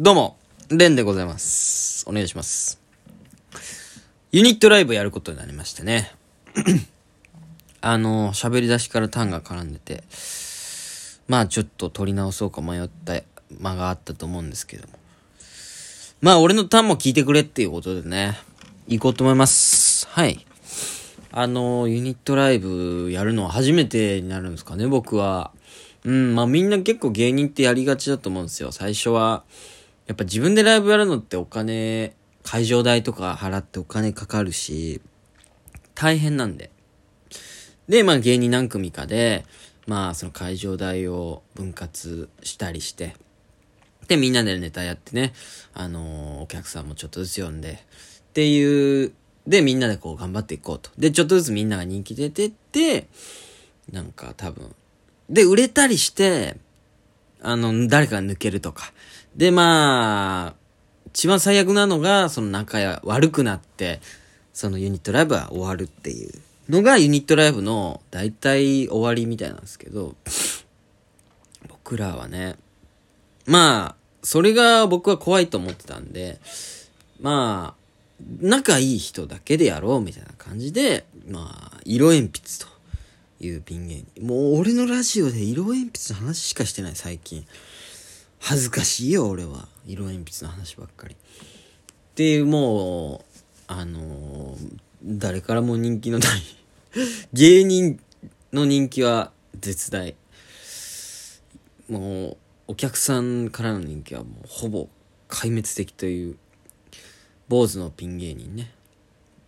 どうも、レンでございます。お願いします。ユニットライブやることになりましてね。あの、喋り出しからターンが絡んでて、まあちょっと取り直そうか迷った間があったと思うんですけども。まあ俺のターンも聞いてくれっていうことでね、行こうと思います。はい。あの、ユニットライブやるのは初めてになるんですかね、僕は。うん、まあみんな結構芸人ってやりがちだと思うんですよ。最初は、やっぱ自分でライブやるのってお金、会場代とか払ってお金かかるし、大変なんで。で、まあ芸人何組かで、まあその会場代を分割したりして、で、みんなでネタやってね、あのーお客さんもちょっとずつ呼んで、っていう、で、みんなでこう頑張っていこうと。で、ちょっとずつみんなが人気出てって、なんか多分、で、売れたりして、あの、誰かが抜けるとか。で、まあ、一番最悪なのが、その仲や悪くなって、そのユニットライブは終わるっていうのがユニットライブの大体終わりみたいなんですけど、僕らはね、まあ、それが僕は怖いと思ってたんで、まあ、仲いい人だけでやろうみたいな感じで、まあ、色鉛筆というピン芸人。もう俺のラジオで色鉛筆の話しかしてない最近。恥ずかしいよ俺は。色鉛筆の話ばっかり。っていうもう、あのー誰からも人気のない芸人の人気は絶大。もう、お客さんからの人気はもうほぼ壊滅的という、坊主のピン芸人ね。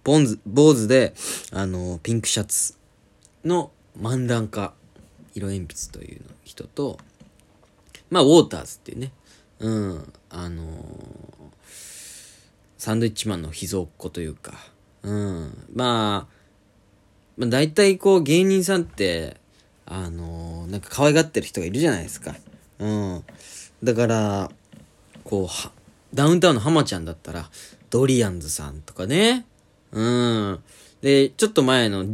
ボンズ、坊主で、あの、ピンクシャツの漫談家、色鉛筆という人と、まあ、ウォーターズっていうね、うん、あのサンドイッチマンの秘蔵っ子というか、うん、まあ、まあ、大体こう芸人さんって、あのなんか可愛がってる人がいるじゃないですか。うん。だから、こう、はダウンタウンの浜ちゃんだったら、ドリアンズさんとかね。うん。で、ちょっと前の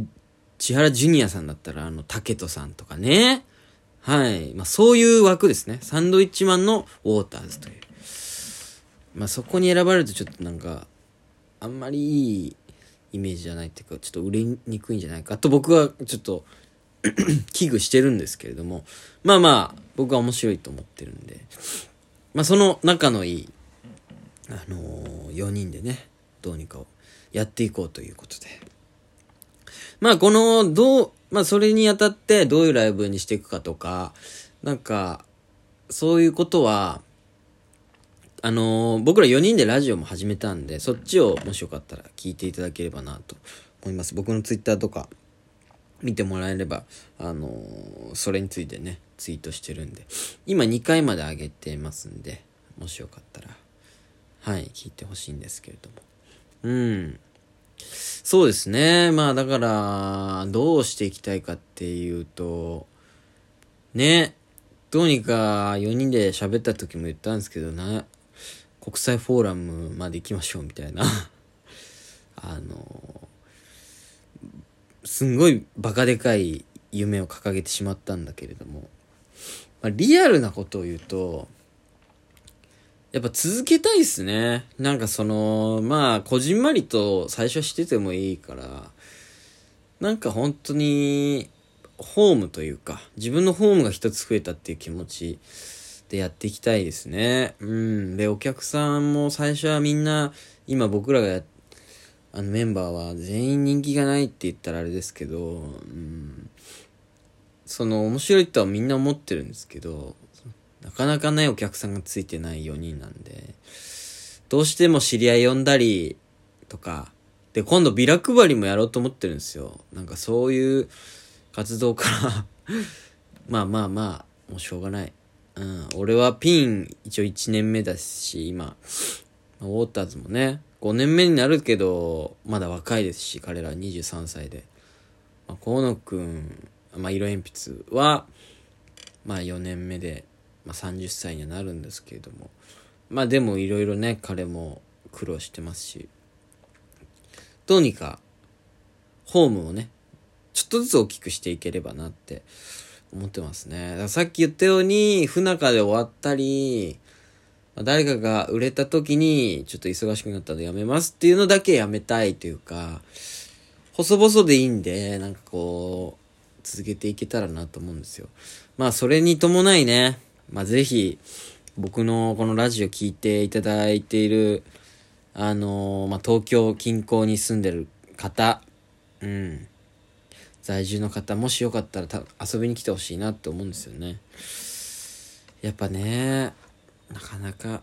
千原ジュニアさんだったら、あの、竹人さんとかね。はい。まあ、そういう枠ですね。サンドイッチマンのウォーターズという。まあ、そこに選ばれるとちょっとなんか、あんまりいいイメージじゃないっていうか、ちょっと売れにくいんじゃないかと僕はちょっと 危惧してるんですけれども、まあまあ、僕は面白いと思ってるんで、まあその仲のいい、あのー、4人でね、どうにかをやっていこうということで。まあこの、どう、まあそれにあたってどういうライブにしていくかとか、なんか、そういうことは、あのー僕ら4人でラジオも始めたんで、そっちをもしよかったら聞いていただければなと思います。僕のツイッターとか見てもらえれば、あのーそれについてね、ツイートしてるんで、今2回まで上げてますんで、もしよかったら、はい、聞いてほしいんですけれども。うん。そうですね。まあだから、どうしていきたいかっていうと、ね、どうにか4人で喋った時も言ったんですけどな、国際フォーラムまで行きましょうみたいな。あの、すんごいバカでかい夢を掲げてしまったんだけれども、まあ、リアルなことを言うと、やっぱ続けたいっすね。なんかその、まあ、こじんまりと最初しててもいいから、なんか本当に、ホームというか、自分のホームが一つ増えたっていう気持ちでやっていきたいですね。うん。で、お客さんも最初はみんな、今僕らがあのメンバーは全員人気がないって言ったらあれですけど、うん、その面白いとはみんな思ってるんですけど、なかなかね、お客さんがついてない4人なんで、どうしても知り合い呼んだりとか、で、今度ビラ配りもやろうと思ってるんですよ。なんかそういう活動から まあまあまあ、もうしょうがない。うん、俺はピン一応1年目だし、今、ウォーターズもね、5年目になるけど、まだ若いですし、彼ら23歳で。まあ、河野くん、まあ、色鉛筆は、まあ4年目で、まあ30歳にはなるんですけれども。まあでもいろいろね、彼も苦労してますし、どうにか、ホームをね、ちょっとずつ大きくしていければなって思ってますね。さっき言ったように、不仲で終わったり、誰かが売れた時に、ちょっと忙しくなったのでやめますっていうのだけやめたいというか、細々でいいんで、なんかこう、続けていけたらなと思うんですよ。まあそれに伴いね、まあぜひ、僕のこのラジオ聞いていただいている、あのーまあ東京近郊に住んでる方、うん。在住の方、もしよかったらた遊びに来てほしいなって思うんですよね。やっぱね、なかなか、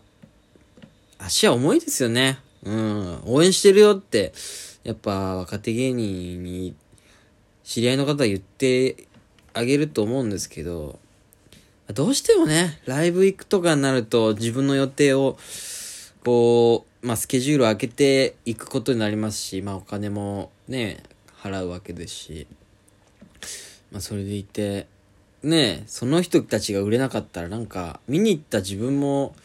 足は重いですよね。うん。応援してるよって、やっぱ若手芸人に知り合いの方は言ってあげると思うんですけど、どうしてもね、ライブ行くとかになると自分の予定を、こう、まあスケジュールを空けていくことになりますし、まあお金もね、払うわけですし、まあそれでいて、ねその人たちが売れなかったらなんか、見に行った自分も、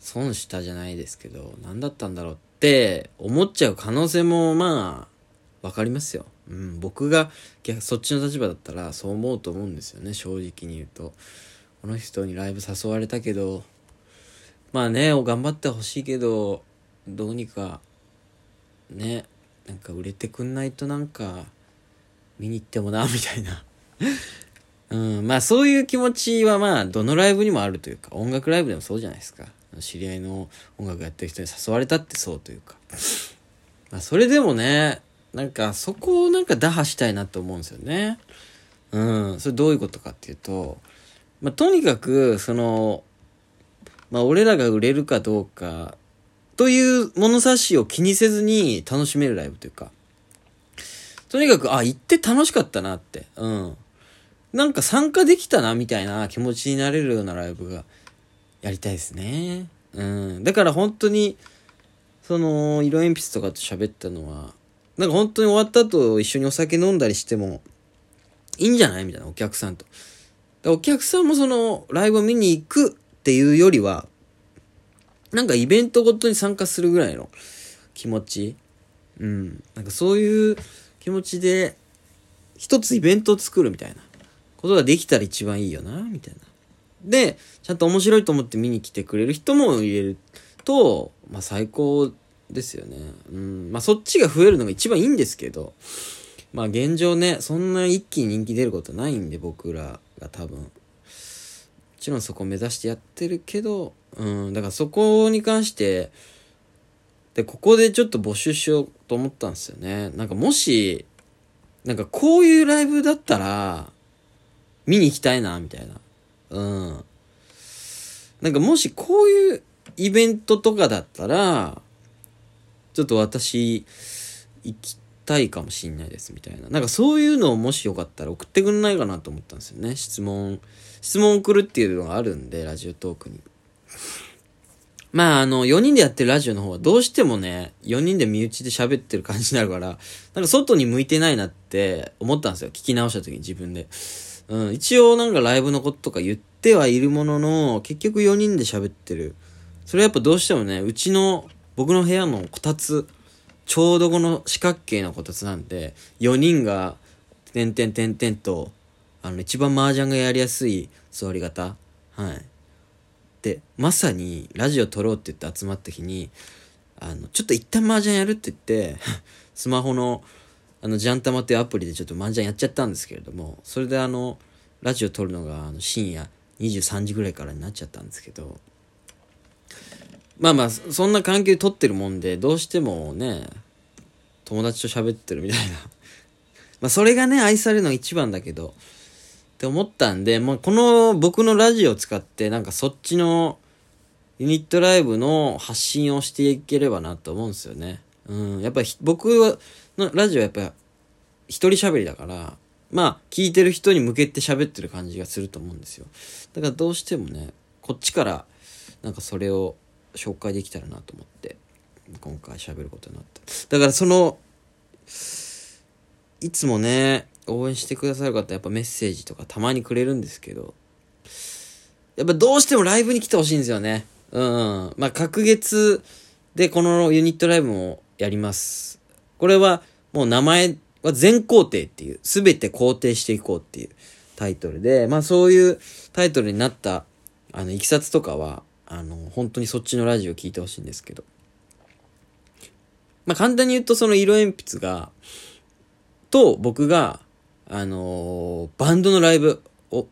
損したじゃないですけど、何だったんだろうって思っちゃう可能性もまあ、わかりますよ。うん、僕が逆そっちの立場だったらそう思うと思うんですよね、正直に言うと。この人にライブ誘われたけど、まあね、頑張ってほしいけど、どうにか、ね、なんか売れてくんないとなんか、見に行ってもな、みたいな。うん、まあそういう気持ちはまあどのライブにもあるというか、音楽ライブでもそうじゃないですか。知り合いの音楽やってる人に誘われたってそうというか。まあそれでもね、なんかそこをなんか打破したいなと思うんですよね。うん、それどういうことかっていうと、まあとにかく、その、まあ俺らが売れるかどうか、という物差しを気にせずに楽しめるライブというか、とにかく、あ、行って楽しかったなって、うん。なんか参加できたなみたいな気持ちになれるようなライブがやりたいですね。うん。だから本当に、その、色鉛筆とかと喋ったのは、なんか本当に終わった後一緒にお酒飲んだりしてもいいんじゃない？みたいなお客さんと。お客さんもそのライブを見に行くっていうよりは、なんかイベントごとに参加するぐらいの気持ち。うん。なんかそういう気持ちで、一つイベントを作るみたいなことができたら一番いいよな、みたいな。で、ちゃんと面白いと思って見に来てくれる人も入れると、まあ最高ですよね。うん。まあそっちが増えるのが一番いいんですけど、まあ現状ね、そんな一気に人気出ることないんで僕らが多分。もちろんそこ目指してやってるけど、うん、だからそこに関して、で、ここでちょっと募集しようと思ったんですよね。なんかもし、なんかこういうライブだったら、見に行きたいな、みたいな。うん。なんかもしこういうイベントとかだったら、ちょっと私、行きたいかもしんないです、みたいな。なんかそういうのをもしよかったら送ってくんないかなと思ったんですよね。質問。質問送るっていうのがあるんで、ラジオトークに。まあ、あの、4人でやってるラジオの方はどうしてもね、4人で身内で喋ってる感じになるから、なんか外に向いてないなって思ったんですよ。聞き直した時に自分で。うん、一応なんかライブのこととか言ってはいるものの、結局4人で喋ってる。それはやっぱどうしてもね、うちの、僕の部屋のこたつ、ちょうどこの四角形のこたつなんで、4人が、てんてんてんてんと、あの、一番麻雀がやりやすい座り方。はい。で、まさにラジオ撮ろうって言って集まった日に、あの、ちょっと一旦麻雀やるって言って、スマホの、あの、ジャンタマっていうアプリでちょっと麻雀やっちゃったんですけれども、それであの、ラジオ撮るのが、あの、深夜23時ぐらいからになっちゃったんですけど、まあまあ、そんな関係撮ってるもんで、どうしてもね、友達と喋ってるみたいな。まあ、それがね、愛されるのが一番だけど、って思ったんで、まあ、この僕のラジオを使って、なんかそっちのユニットライブの発信をしていければなと思うんですよね。うん。やっぱり僕のラジオはやっぱ一人喋りだから、まあ、聞いてる人に向けて喋ってる感じがすると思うんですよ。だからどうしてもね、こっちから、なんかそれを紹介できたらなと思って、今回喋ることになった。だからその、いつもね、応援してくださる方、やっぱメッセージとかたまにくれるんですけど、やっぱどうしてもライブに来てほしいんですよね。うん。まあ、隔月でこのユニットライブもやります。これはもう名前は全肯定っていう、すべて肯定していこうっていうタイトルで、まあそういうタイトルになった、あの、いきさつとかは、あの、本当にそっちのラジオ聞いてほしいんですけど。まあ、簡単に言うとその色鉛筆が、と僕が、あのーバンドのライブを、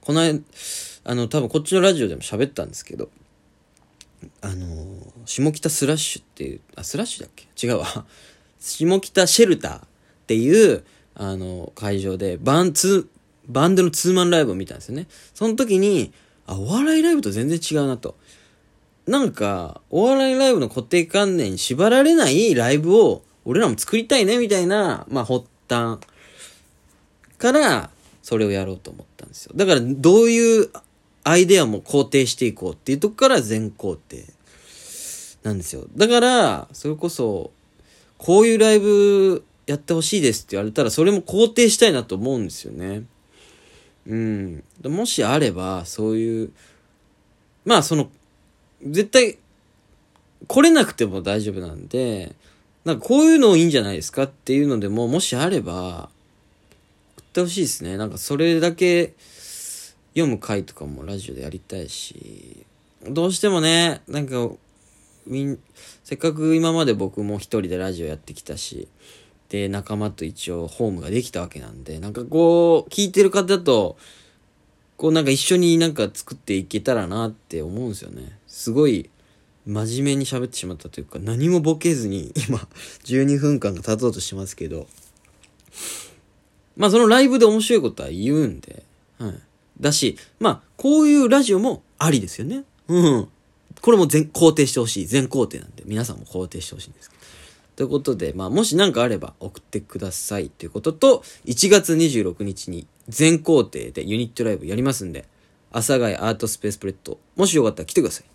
この間、あの、多分こっちのラジオでも喋ったんですけど、あのー下北スラッシュっていう、あ、スラッシュだっけ？違うわ。下北シェルターっていう、あの会場で、バン、ツー、バンドのツーマンライブを見たんですよね。その時に、あ、お笑いライブと全然違うなと。なんか、お笑いライブの固定観念に縛られないライブを、俺らも作りたいね、みたいな、まあ、発端から、それをやろうと思ったんですよ。だから、どういうアイデアも肯定していこうっていうとこから全肯定なんですよ。だから、それこそ、こういうライブやってほしいですって言われたら、それも肯定したいなと思うんですよね。うん。もしあれば、そういう、まあ、その、絶対、来れなくても大丈夫なんで、なんかこういうのいいんじゃないですかっていうのでも、もしあれば、送ってほしいですね。なんかそれだけ読む回とかもラジオでやりたいし、どうしてもね、なんか、みん、せっかく今まで僕も一人でラジオやってきたし、で、仲間と一応ホームができたわけなんで、なんかこう、聞いてる方と、こうなんか一緒になんか作っていけたらなって思うんですよね。すごい真面目に喋ってしまったというか、何もボケずに今12分間が経とうとしてますけど、まあそのライブで面白いことは言うんで、はい。だし、まあこういうラジオもありですよね。うん。これも全肯定してほしい。全肯定なんで、皆さんも肯定してほしいんですけど。ということで、まあ、もし何かあれば送ってくださいということと、1月26日に全工程でユニットライブやりますんで、阿佐ヶ谷アートスペースプレッド、もしよかったら来てください。